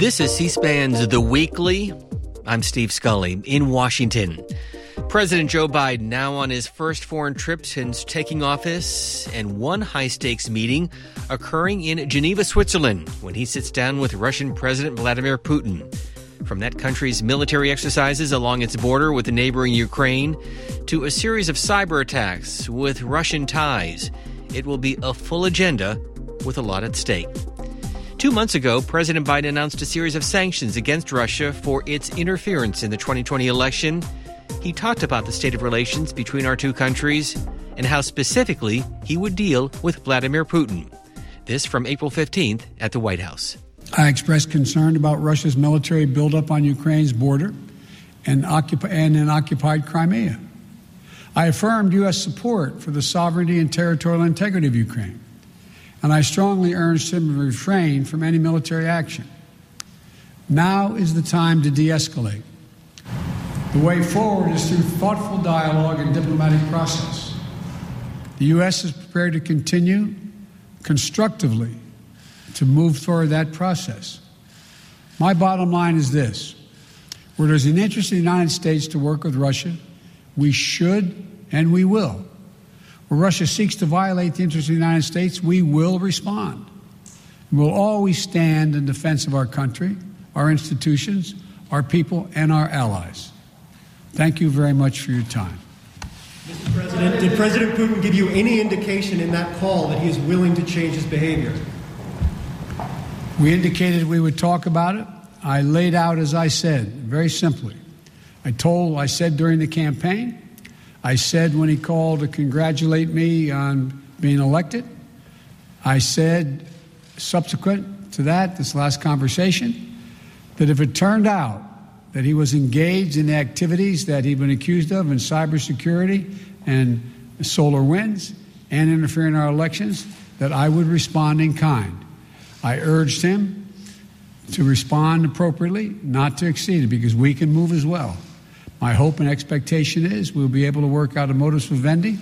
This is C SPAN's The Weekly. I'm Steve Scully in Washington. President Joe Biden now on his first foreign trip since taking office, and one high stakes meeting occurring in Geneva, Switzerland, when he sits down with Russian President Vladimir Putin. From that country's military exercises along its border with the neighboring Ukraine to a series of cyber attacks with Russian ties, it will be a full agenda with a lot at stake. Two months ago, President Biden announced a series of sanctions against Russia for its interference in the 2020 election. He talked about the state of relations between our two countries and how specifically he would deal with Vladimir Putin. This from April 15th at the White House. I expressed concern about Russia's military buildup on Ukraine's border and, occup- and in occupied Crimea. I affirmed U.S. support for the sovereignty and territorial integrity of Ukraine and I strongly urged him to refrain from any military action. Now is the time to de escalate. The way forward is through thoughtful dialogue and diplomatic process. The U.S. is prepared to continue constructively to move toward that process. My bottom line is this where there's an interest in the United States to work with Russia, we should and we will where Russia seeks to violate the interests of the United States, we will respond. We'll always stand in defense of our country, our institutions, our people, and our allies. Thank you very much for your time. Mr. President, did President Putin give you any indication in that call that he is willing to change his behavior? We indicated we would talk about it. I laid out, as I said, very simply. I told, I said during the campaign, I said when he called to congratulate me on being elected, I said subsequent to that, this last conversation, that if it turned out that he was engaged in activities that he'd been accused of in cybersecurity and SolarWinds and interfering in our elections, that I would respond in kind. I urged him to respond appropriately, not to exceed it, because we can move as well. My hope and expectation is we'll be able to work out a modus vivendi,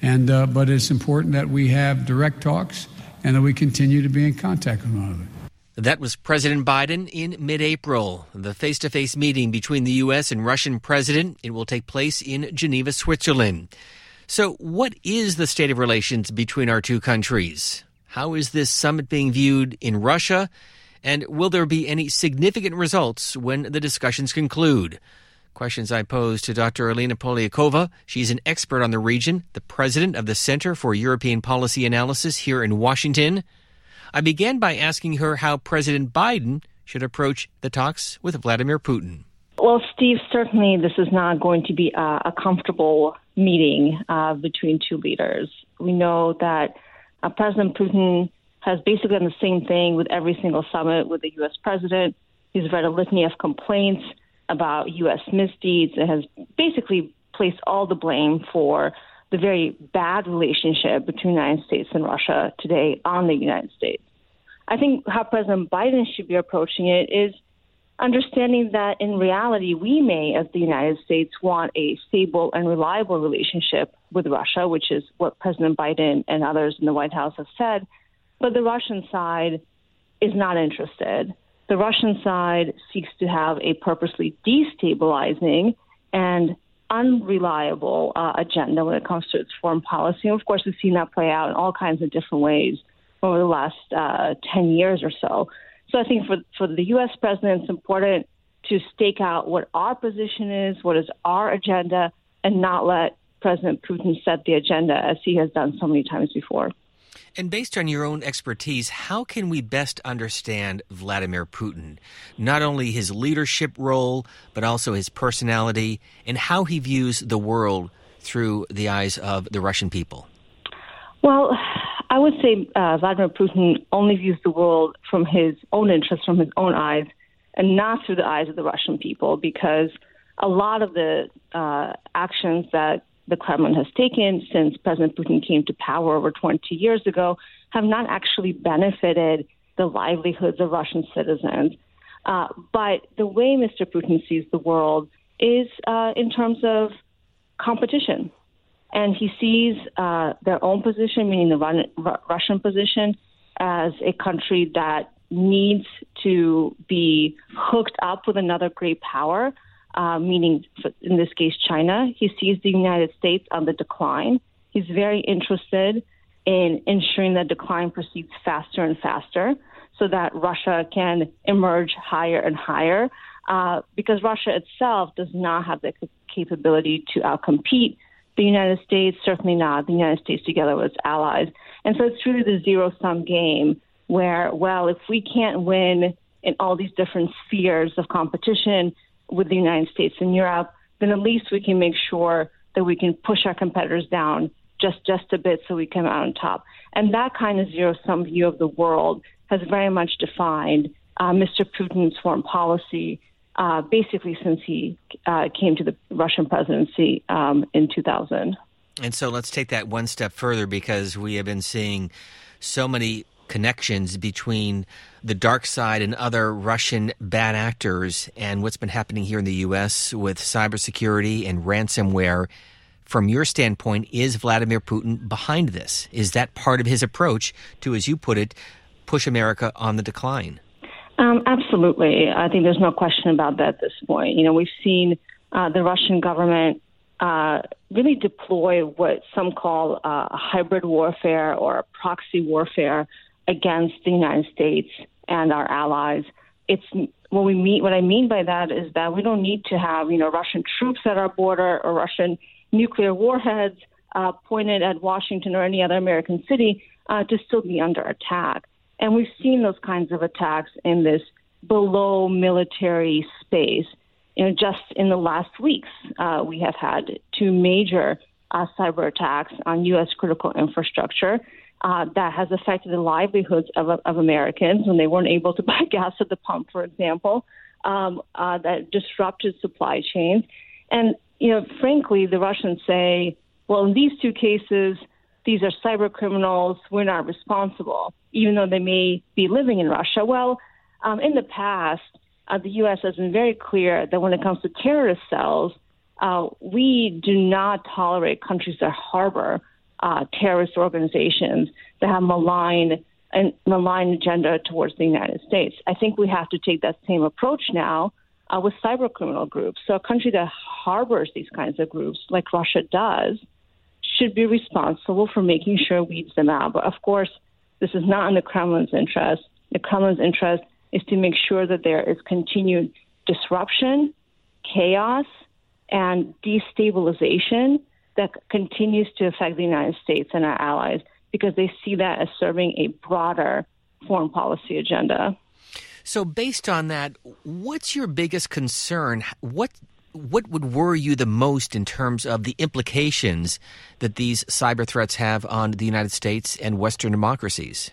and uh, but it's important that we have direct talks and that we continue to be in contact with one another. That was President Biden in mid April. The face to face meeting between the U.S. and Russian president. It will take place in Geneva, Switzerland. So, what is the state of relations between our two countries? How is this summit being viewed in Russia? And will there be any significant results when the discussions conclude? Questions I pose to Dr. Alina Polyakova. She's an expert on the region, the president of the Center for European Policy Analysis here in Washington. I began by asking her how President Biden should approach the talks with Vladimir Putin. Well, Steve, certainly this is not going to be a, a comfortable meeting uh, between two leaders. We know that uh, President Putin has basically done the same thing with every single summit with the U.S. president. He's read a litany of complaints about U.S. misdeeds. It has basically placed all the blame for the very bad relationship between the United States and Russia today on the United States. I think how President Biden should be approaching it is understanding that in reality, we may, as the United States, want a stable and reliable relationship with Russia, which is what President Biden and others in the White House have said. But the Russian side is not interested the Russian side seeks to have a purposely destabilizing and unreliable uh, agenda when it comes to its foreign policy. And of course, we've seen that play out in all kinds of different ways over the last uh, 10 years or so. So I think for, for the U.S. president, it's important to stake out what our position is, what is our agenda, and not let President Putin set the agenda as he has done so many times before. And based on your own expertise, how can we best understand Vladimir Putin? Not only his leadership role, but also his personality and how he views the world through the eyes of the Russian people. Well, I would say uh, Vladimir Putin only views the world from his own interests, from his own eyes, and not through the eyes of the Russian people, because a lot of the uh, actions that the Kremlin has taken since President Putin came to power over 20 years ago have not actually benefited the livelihoods of Russian citizens. Uh, but the way Mr. Putin sees the world is uh, in terms of competition. And he sees uh, their own position, meaning the Russian position, as a country that needs to be hooked up with another great power, uh, meaning in this case China. He sees the United States on the decline. He's very interested in ensuring that decline proceeds faster and faster so that Russia can emerge higher and higher. Uh, because Russia itself does not have the capability to outcompete the United States, certainly not the United States together with its allies. And so it's really the zero sum game where, well, if we can't win in all these different spheres of competition with the United States and Europe, then at least we can make sure that we can push our competitors down just just a bit so we come out on top. And that kind of zero sum view of the world has very much defined uh, Mr. Putin's foreign policy. Uh, basically, since he uh, came to the Russian presidency um, in 2000. And so let's take that one step further because we have been seeing so many connections between the DarkSide and other Russian bad actors and what's been happening here in the U.S. with cybersecurity and ransomware. From your standpoint, is Vladimir Putin behind this? Is that part of his approach to, as you put it, push America on the decline? Um, absolutely. I think there's no question about that at this point. You know, we've seen uh, the Russian government uh, really deploy what some call uh, hybrid warfare or proxy warfare against the United States and our allies. It's what we mean. What I mean by that is that we don't need to have you know Russian troops at our border or Russian nuclear warheads uh, pointed at Washington or any other American city uh, to still be under attack. And we've seen those kinds of attacks in this below military space. You know, just in the last weeks, uh, we have had two major uh, cyber attacks on U.S. critical infrastructure uh, that has affected the livelihoods of, of, Americans when they weren't able to buy gas at the pump, for example, um, uh, that disrupted supply chains. And, you know, frankly, the Russians say, well, in these two cases, these are cyber criminals, we're not responsible, even though they may be living in Russia. Well, um, in the past, uh, the U.S. has been very clear that when it comes to terrorist cells, uh, we do not tolerate countries that harbor uh, terrorist organizations that have malign and malign agenda towards the United States. I think we have to take that same approach now uh, with cyber criminal groups. So a country that harbors these kinds of groups, like Russia does, should be responsible for making sure weeds them out. But of course, this is not in the Kremlin's interest. The Kremlin's interest is to make sure that there is continued disruption, chaos, and destabilization that continues to affect the United States and our allies because they see that as serving a broader foreign policy agenda. So, based on that, what's your biggest concern? What what would worry you the most in terms of the implications that these cyber threats have on the United States and Western democracies?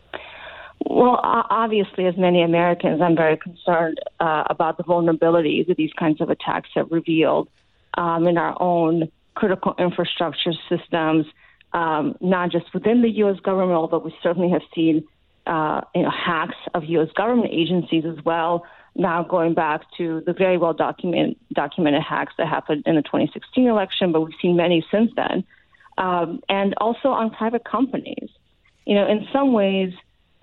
Well, obviously, as many Americans, I'm very concerned uh, about the vulnerabilities that these kinds of attacks have revealed um, in our own critical infrastructure systems, um, not just within the U.S. government, although we certainly have seen uh, you know, hacks of U.S. government agencies as well. Now going back to the very well documented documented hacks that happened in the 2016 election, but we've seen many since then, um, and also on private companies. You know, in some ways,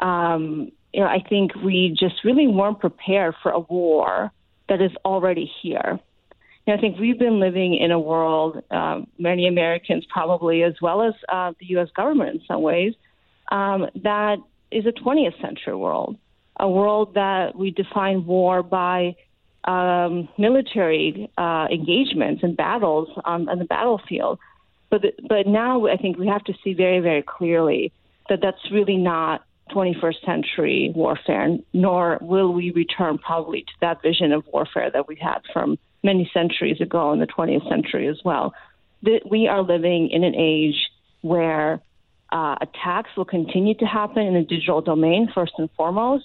um, you know, I think we just really weren't prepared for a war that is already here. I think we've been living in a world, um, many Americans probably, as well as uh, the U.S. government in some ways, um, that is a 20th century world, a world that we define war by um, military uh, engagements and battles on, on the battlefield. But, but now I think we have to see very, very clearly that that's really not 21st century warfare, nor will we return probably to that vision of warfare that we had from many centuries ago in the 20th century as well. That we are living in an age where uh, attacks will continue to happen in the digital domain, first and foremost.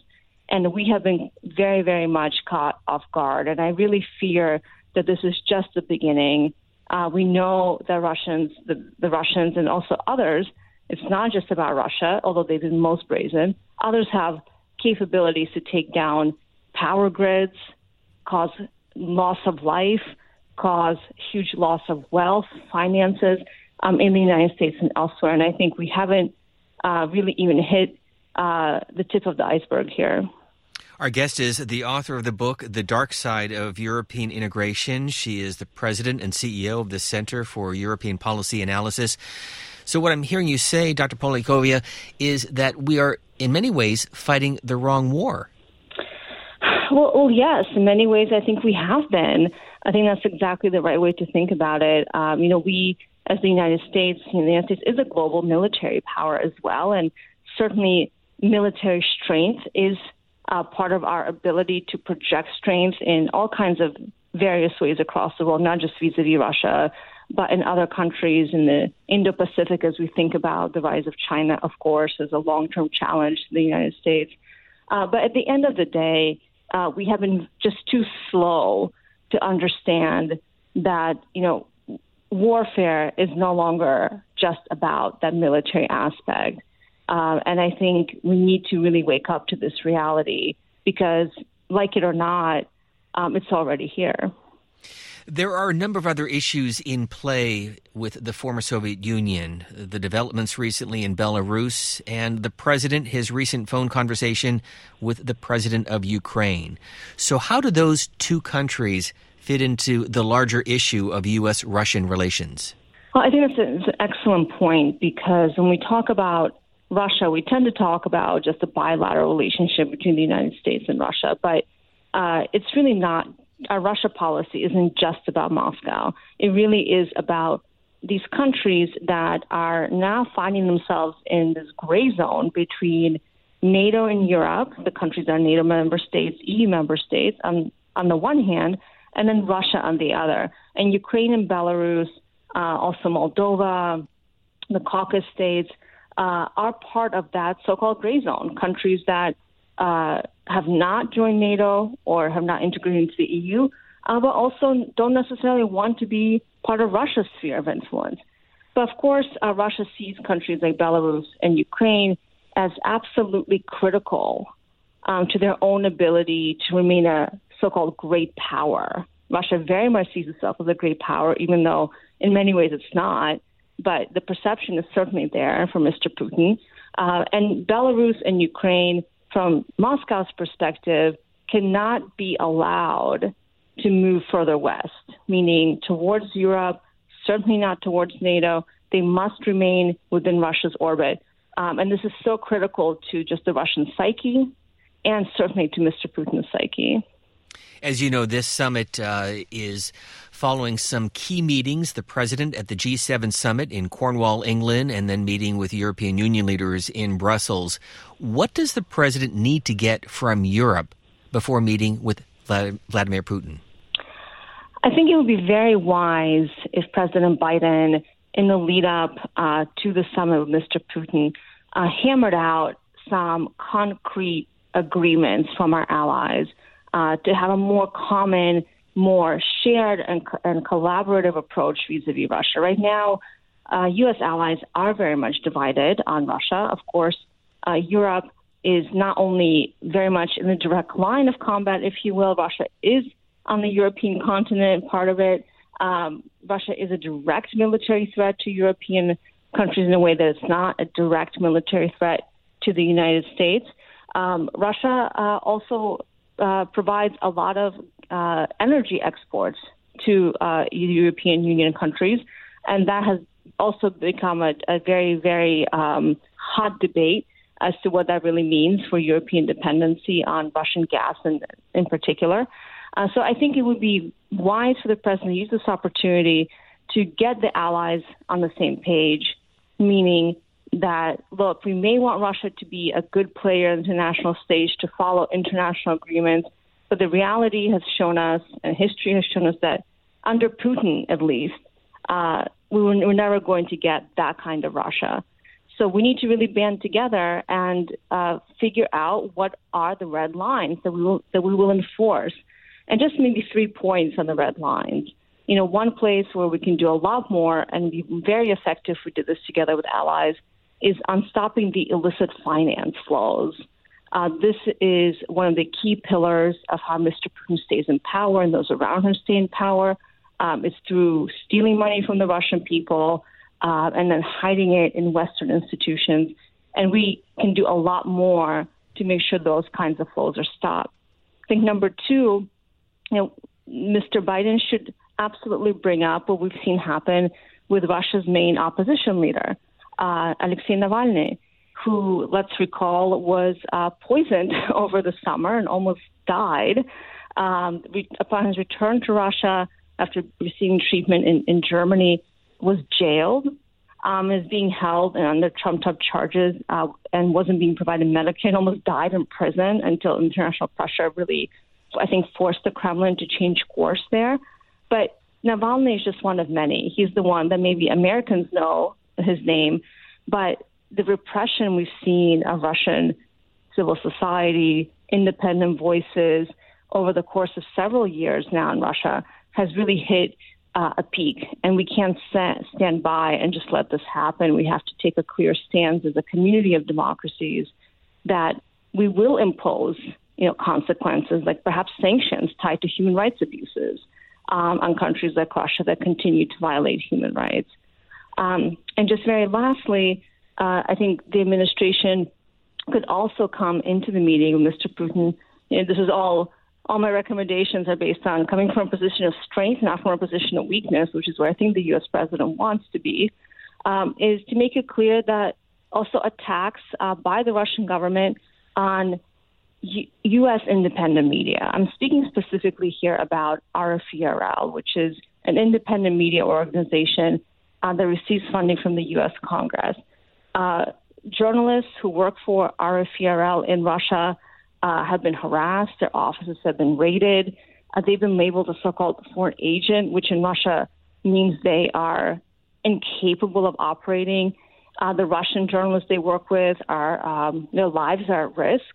And we have been very, very much caught off guard. And I really fear that this is just the beginning. Uh, we know that Russians, the, the Russians, and also others, it's not just about Russia, although they've been most brazen. Others have capabilities to take down power grids, cause loss of life, cause huge loss of wealth, finances um, in the United States and elsewhere. And I think we haven't uh, really even hit uh, the tip of the iceberg here. Our guest is the author of the book, The Dark Side of European Integration. She is the president and CEO of the Center for European Policy Analysis. So, what I'm hearing you say, Dr. Polyakova, is that we are, in many ways, fighting the wrong war. Well, well, yes, in many ways, I think we have been. I think that's exactly the right way to think about it. Um, you know, we, as the United States, the United States is a global military power as well, and certainly military strength is uh, part of our ability to project strength in all kinds of various ways across the world, not just vis-a-vis Russia, but in other countries in the Indo-Pacific. As we think about the rise of China, of course, as a long-term challenge to the United States. Uh, but at the end of the day, uh, we have been just too slow to understand that you know warfare is no longer just about that military aspect. Uh, and I think we need to really wake up to this reality because, like it or not, um, it's already here. There are a number of other issues in play with the former Soviet Union. The developments recently in Belarus and the president, his recent phone conversation with the president of Ukraine. So, how do those two countries fit into the larger issue of U.S. Russian relations? Well, I think that's, an excellent point because when we talk about Russia, we tend to talk about just a bilateral relationship between the United States and Russia, but uh, it's really not. Our Russia policy isn't just about Moscow. It really is about these countries that are now finding themselves in this gray zone between NATO and Europe, the countries that are NATO member states, EU member states, on, on the one hand, and then Russia on the other. And Ukraine and Belarus, uh, also Moldova, the Caucasus states, uh, are part of that so-called gray zone. Countries that uh, have not joined NATO or have not integrated into the EU, uh, but also don't necessarily want to be part of Russia's sphere of influence. But of course, uh, Russia sees countries like Belarus and Ukraine as absolutely critical um, to their own ability to remain a so-called great power. Russia very much sees itself as a great power, even though in many ways it's not but the perception is certainly there for Mr. Putin. Uh, and Belarus and Ukraine, from Moscow's perspective, cannot be allowed to move further west, meaning towards Europe, certainly not towards NATO. They must remain within Russia's orbit. Um, and this is so critical to just the Russian psyche and certainly to Mr. Putin's psyche. As you know, this summit uh, is following some key meetings. The president at the G7 summit in Cornwall, England, and then meeting with European Union leaders in Brussels. What does the president need to get from Europe before meeting with Vladimir Putin? I think it would be very wise if President Biden, in the lead up uh, to the summit with Mr. Putin, uh, hammered out some concrete agreements from our allies uh, to have a more common, more shared and, and collaborative approach vis-a-vis Russia. Right now, uh, U.S. allies are very much divided on Russia. Of course, uh, Europe is not only very much in the direct line of combat, if you will. Russia is on the European continent, part of it. Um, Russia is a direct military threat to European countries in a way that it's not a direct military threat to the United States. Um, Russia uh, also uh, provides a lot of uh, energy exports to uh, European Union countries, and that has also become a, a very, very um, hot debate as to what that really means for European dependency on Russian gas in, in particular. Uh, so I think it would be wise for the president to use this opportunity to get the allies on the same page, meaning that, look, we may want Russia to be a good player on the international stage to follow international agreements, but the reality has shown us, and history has shown us that under Putin, at least, uh, we were, we're never going to get that kind of Russia. So we need to really band together and uh, figure out what are the red lines that we will that we will enforce, and just maybe three points on the red lines. You know, one place where we can do a lot more and be very effective if we did this together with allies is on stopping the illicit finance flows. Uh, this is one of the key pillars of how Mr. Putin stays in power and those around him stay in power. Um, it's through stealing money from the Russian people uh, and then hiding it in Western institutions. And we can do a lot more to make sure those kinds of flows are stopped. I think number two, you know, Mr. Biden should absolutely bring up what we've seen happen with Russia's main opposition leader, uh, Alexei Navalny, who, let's recall, was uh, poisoned over the summer and almost died. Um, upon his return to Russia after receiving treatment in, in Germany, was jailed, um, is being held under trumped-up charges, uh, and wasn't being provided Medicaid. Almost died in prison until international pressure really, I think, forced the Kremlin to change course there. But Navalny is just one of many. He's the one that maybe Americans know his name, but the repression we've seen of Russian civil society, independent voices over the course of several years now in Russia has really hit uh, a peak, and we can't stand by and just let this happen. We have to take a clear stance as a community of democracies that we will impose, you know, consequences like perhaps sanctions tied to human rights abuses um, on countries like Russia that continue to violate human rights. Um, and just very lastly, uh, I think the administration could also come into the meeting with Mr. Putin. You know, this is all. All my recommendations are based on coming from a position of strength, not from a position of weakness, which is where I think the U.S. president wants to be. Um, is to make it clear that also attacks uh, by the Russian government on U- U.S. independent media. I'm speaking specifically here about RFE/RL, which is an independent media organization uh, that receives funding from the U.S. Congress. Uh, journalists who work for RFE/RL in Russia uh, have been harassed. Their offices have been raided. Uh, they've been labeled a so-called foreign agent, which in Russia means they are incapable of operating. Uh, the Russian journalists they work with are um, their lives are at risk,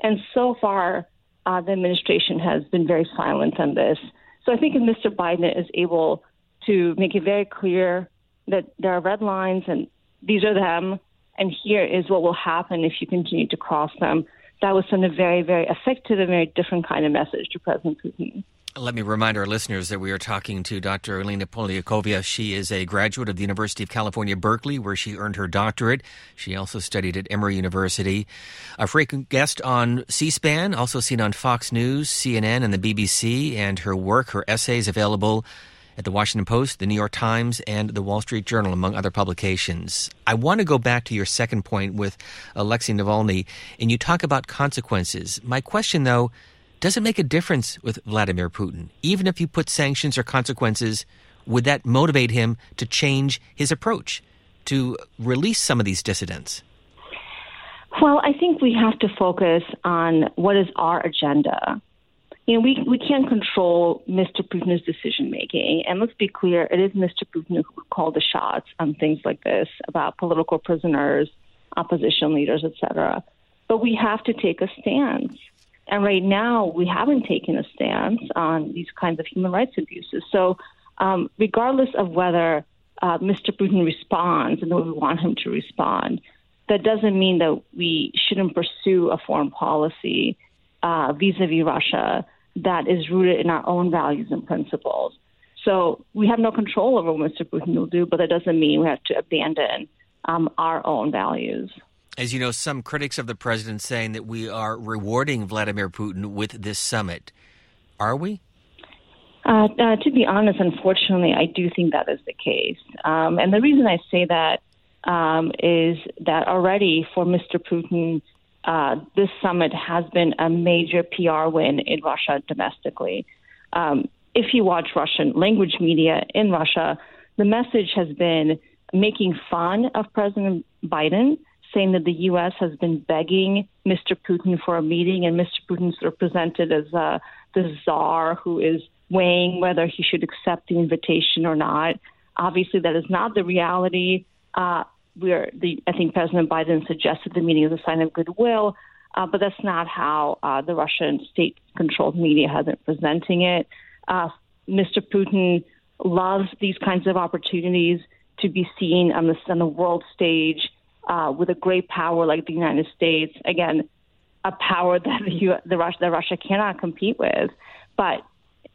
and so far uh, the administration has been very silent on this. So I think if Mr. Biden is able to make it very clear that there are red lines and these are them, and here is what will happen if you continue to cross them. That would send a very, very effective and very different kind of message to President Putin. Let me remind our listeners that we are talking to Dr. Alina Polyakova. She is a graduate of the University of California, Berkeley, where she earned her doctorate. She also studied at Emory University. A frequent guest on C SPAN, also seen on Fox News, CNN, and the BBC, and her work, her essays available at the Washington Post, the New York Times, and the Wall Street Journal, among other publications. I want to go back to your second point with Alexei Navalny, and you talk about consequences. My question, though, does it make a difference with Vladimir Putin? Even if you put sanctions or consequences, would that motivate him to change his approach, to release some of these dissidents? Well, I think we have to focus on what is our agenda you know, we, we can't control Mr. Putin's decision making. And let's be clear, it is Mr. Putin who would call the shots on things like this about political prisoners, opposition leaders, etc. But we have to take a stance. And right now, we haven't taken a stance on these kinds of human rights abuses. So, um, regardless of whether uh, Mr. Putin responds and the way we want him to respond, that doesn't mean that we shouldn't pursue a foreign policy vis a vis Russia that is rooted in our own values and principles. So we have no control over what Mr. Putin will do, but that doesn't mean we have to abandon um, our own values. As you know, some critics of the president saying that we are rewarding Vladimir Putin with this summit. Are we? Uh, uh, to be honest, unfortunately, I do think that is the case. Um, and the reason I say that um, is that already for Mr. Putin, uh, this summit has been a major PR win in Russia domestically. Um, if you watch Russian language media in Russia, the message has been making fun of President Biden, saying that the U.S. has been begging Mr. Putin for a meeting, and Mr. Putin Putin's represented as uh, the czar who is weighing whether he should accept the invitation or not. Obviously, that is not the reality. Uh, we're the I think President Biden suggested the meeting is a sign of goodwill, uh, but that's not how uh, the Russian state-controlled media has been presenting it. Uh, Mr. Putin loves these kinds of opportunities to be seen on the on the world stage uh, with a great power like the United States. Again, a power that the, the Russia that Russia cannot compete with, but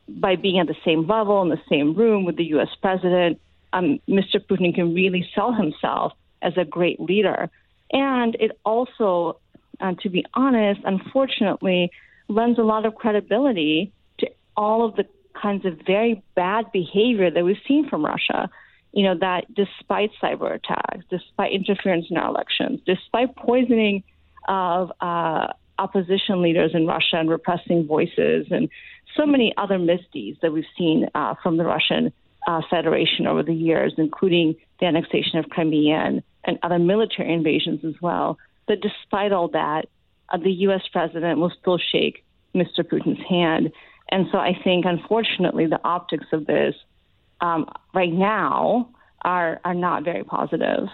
by being at the same level in the same room with the U.S. president, um, Mr. Putin can really sell himself as a great leader. And it also uh, to be honest, unfortunately, lends a lot of credibility to all of the kinds of very bad behavior that we've seen from Russia. You know, that despite cyber attacks, despite interference in our elections, despite poisoning of uh, opposition leaders in Russia and repressing voices, and so many other misdeeds that we've seen uh, from the Russian uh, Federation over the years, including the annexation of Crimea and, and other military invasions as well. But despite all that, uh, the U.S. president will still shake Mr. Putin's hand. And so I think, unfortunately, the optics of this um, right now are, are not very positive.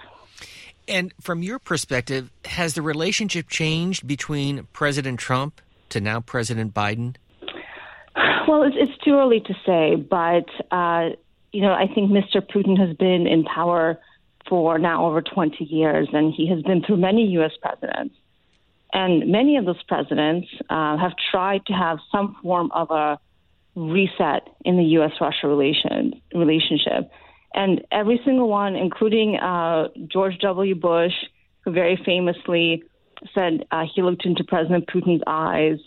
And from your perspective, has the relationship changed between President Trump to now President Biden? Well, it's, it's too early to say, but uh, you know, I think Mr. Putin has been in power for now over 20 years, and he has been through many U.S. presidents. And many of those presidents uh, have tried to have some form of a reset in the U.S. Russia relation, relationship. And every single one, including uh, George W. Bush, who very famously said uh, he looked into President Putin's eyes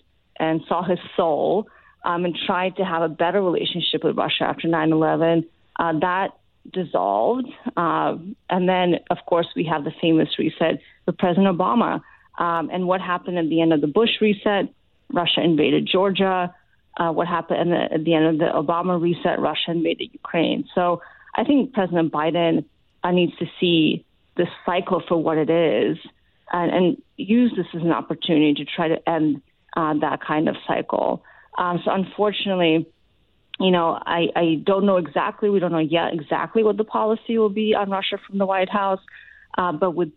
and saw his soul um, and tried to have a better relationship with Russia after 9 11. Uh, that dissolved. Uh, and then, of course, we have the famous reset with President Obama. Um, and what happened at the end of the Bush reset? Russia invaded Georgia. Uh, what happened the, at the end of the Obama reset? Russia invaded Ukraine. So I think President Biden uh, needs to see this cycle for what it is and, and, use this as an opportunity to try to end uh, that kind of cycle. Um, so unfortunately, you know, I, I don't know exactly, we don't know yet exactly what the policy will be on Russia from the White House. Uh, but with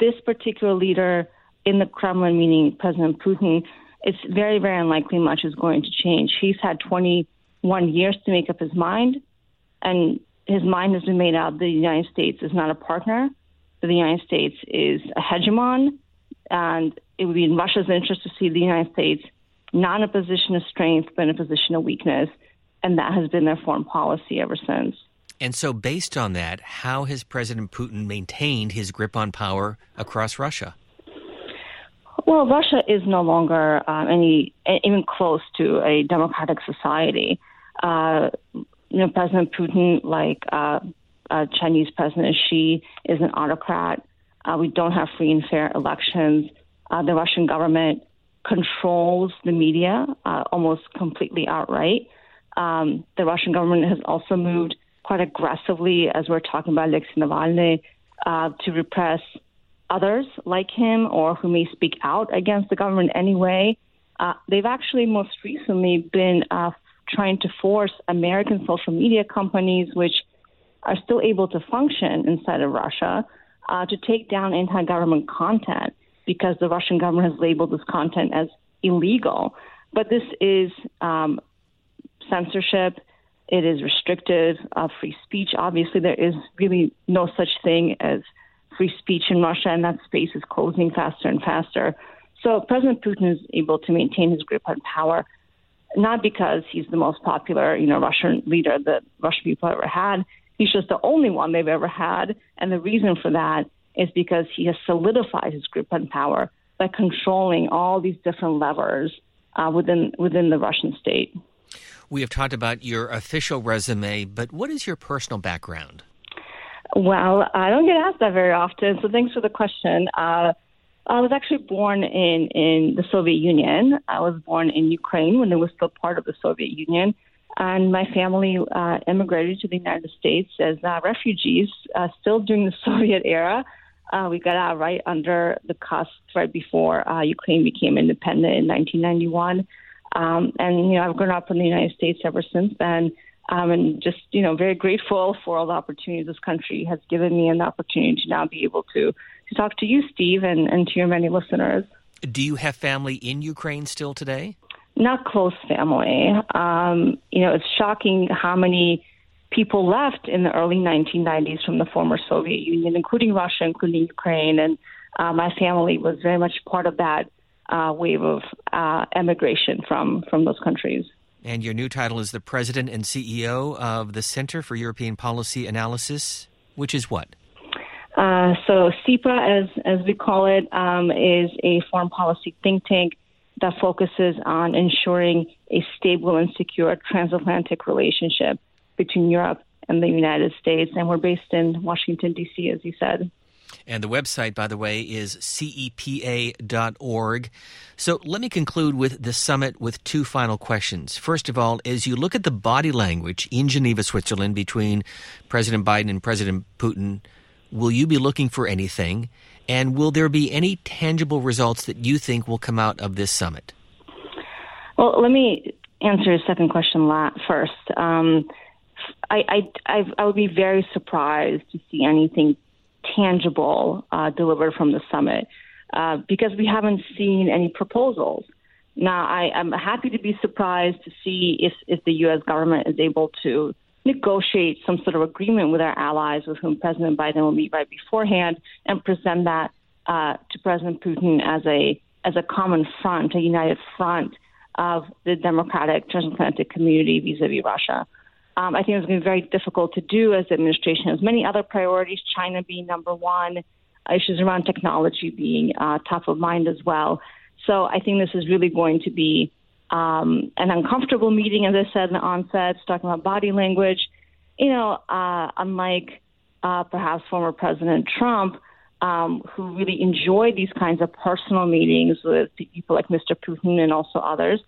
this particular leader in the Kremlin, meaning President Putin, it's very, very unlikely much is going to change. He's had 21 years to make up his mind, and his mind has been made out the United States is not a partner, that the United States is a hegemon, and it would be in Russia's interest to see the United States not in a position of strength, but in a position of weakness and that has been their foreign policy ever since. And so, based on that, how has President Putin maintained his grip on power across Russia? Well, Russia is no longer uh, any even close to a democratic society. Uh, you know, President Putin, like uh, uh Chinese President Xi, is an autocrat. Uh, we don't have free and fair elections. Uh, the Russian government controls the media almost completely outright. Um, the Russian government has also moved quite aggressively, as we're talking about Alexei Navalny, uh, to repress others like him or who may speak out against the government anyway. Uh, they've actually most recently been uh, trying to force American social media companies, which are still able to function inside of Russia, uh, to take down anti government content because the Russian government has labeled this content as illegal. But this is um, censorship. It is restrictive of free speech. Obviously, there is really no such thing as free speech in Russia, and that space is closing faster and faster. So President Putin is able to maintain his grip on power, not because he's the most popular, you know, Russian leader that Russian people ever had. He's just the only one they've ever had, and the reason for that is because he has solidified his grip on power by controlling all these different levers uh, within within the Russian state. We have talked about your official resume, but what is your personal background? Well, I don't get asked that very often, so thanks for the question. Uh, I was actually born in, in the Soviet Union. I was born in Ukraine when it was still part of the Soviet Union. And my family uh, immigrated to the United States as uh, refugees, uh, still during the Soviet era. Uh, we got out right under the cusp, right before uh, Ukraine became independent in 1991. Um, and, you know, I've grown up in the United States ever since then. Um, and just, you know, very grateful for all the opportunities this country has given me and the opportunity to now be able to, to talk to you, Steve, and, and to your many listeners. Do you have family in Ukraine still today? Not close family. Um, you know, it's shocking how many people left in the early 1990s from the former Soviet Union, including Russia, including Ukraine. And uh, my family was very much part of that uh, wave of uh, emigration from, from those countries. And your new title is the President and CEO of the Center for European Policy Analysis, which is what? Uh, so CEPA, as as we call it, um, is a foreign policy think tank that focuses on ensuring a stable and secure transatlantic relationship between Europe and the United States. And we're based in Washington D.C., as you said. And the website, by the way, is cepa.org. So let me conclude with the summit with two final questions. First of all, as you look at the body language in Geneva, Switzerland, between President Biden and President Putin, will you be looking for anything? And will there be any tangible results that you think will come out of this summit? Well, let me answer your second question first. Um, I, I, I would be very surprised to see anything tangible uh, delivered from the summit uh, because we haven't seen any proposals. Now, I, am happy to be surprised to see if, if the U.S. government is able to negotiate some sort of agreement with our allies with whom President Biden will meet right beforehand and present that uh, to President Putin as a as a common front, a united front of the democratic transatlantic community vis-a-vis Russia. Um, I think it's going to be very difficult to do as the administration has many other priorities, China being number one, issues around technology being uh, top of mind as well. So I think this is really going to be um, an uncomfortable meeting, as I said in the onset, talking about body language. You know, uh, unlike uh, perhaps former President Trump, um, who really enjoyed these kinds of personal meetings with people like Mr. Putin and also others.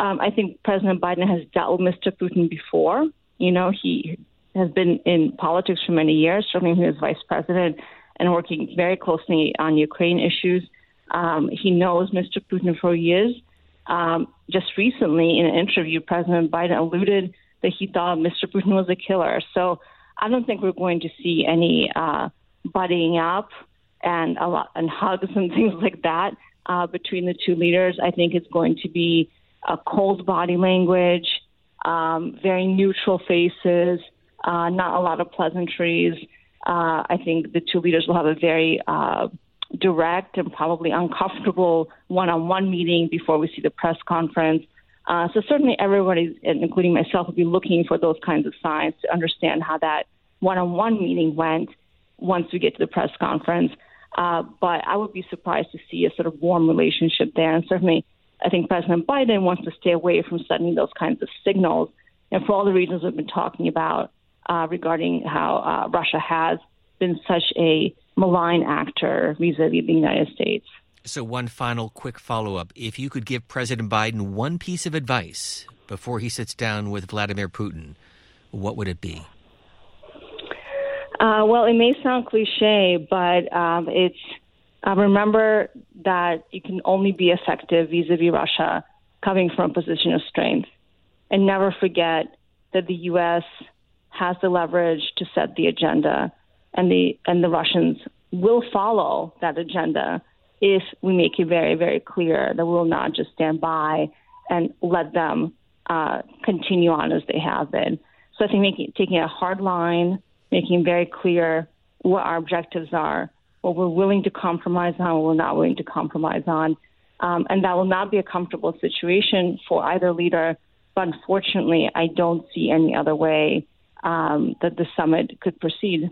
Um, I think President Biden has dealt with Mr. Putin before. You know, he has been in politics for many years, serving as vice president and working very closely on Ukraine issues. Um, he knows Mr. Putin for years. Um, just recently, in an interview, President Biden alluded that he thought Mr. Putin was a killer. So I don't think we're going to see any uh, buddying up and a lot and hugs and things like that uh, between the two leaders. I think it's going to be a cold body language um, very neutral faces, uh, not a lot of pleasantries. Uh, I think the two leaders will have a very uh, direct and probably uncomfortable one on one meeting before we see the press conference. Uh, so, certainly, everybody, including myself, will be looking for those kinds of signs to understand how that one on one meeting went once we get to the press conference. Uh, but I would be surprised to see a sort of warm relationship there. And certainly, I think President Biden wants to stay away from sending those kinds of signals, and for all the reasons we've been talking about uh, regarding how uh, Russia has been such a malign actor vis-a-vis the United States. So, one final quick follow-up: If you could give President Biden one piece of advice before he sits down with Vladimir Putin, what would it be? Uh, well, it may sound cliche, but um, it's uh, remember that you can only be effective vis a vis Russia coming from a position of strength. And never forget that the U.S. has the leverage to set the agenda, and the, and the Russians will follow that agenda if we make it very, very clear that we will not just stand by and let them uh, continue on as they have been. So I think making, taking a hard line, making very clear what our objectives are, what we're willing to compromise on, what we're not willing to compromise on. Um, and that will not be a comfortable situation for either leader. But unfortunately, I don't see any other way um, that the summit could proceed.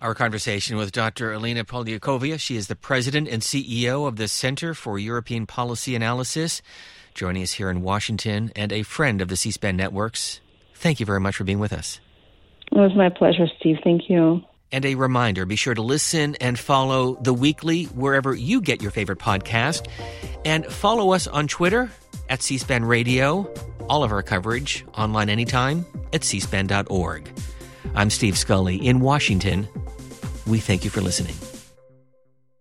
Our conversation with Dr. Alina Polyakova. She is the president and CEO of the Center for European Policy Analysis, joining us here in Washington and a friend of the C SPAN networks. Thank you very much for being with us. It was my pleasure, Steve. Thank you. And a reminder be sure to listen and follow The Weekly wherever you get your favorite podcast. And follow us on Twitter at C SPAN Radio. All of our coverage online anytime at cspan.org. I'm Steve Scully in Washington. We thank you for listening.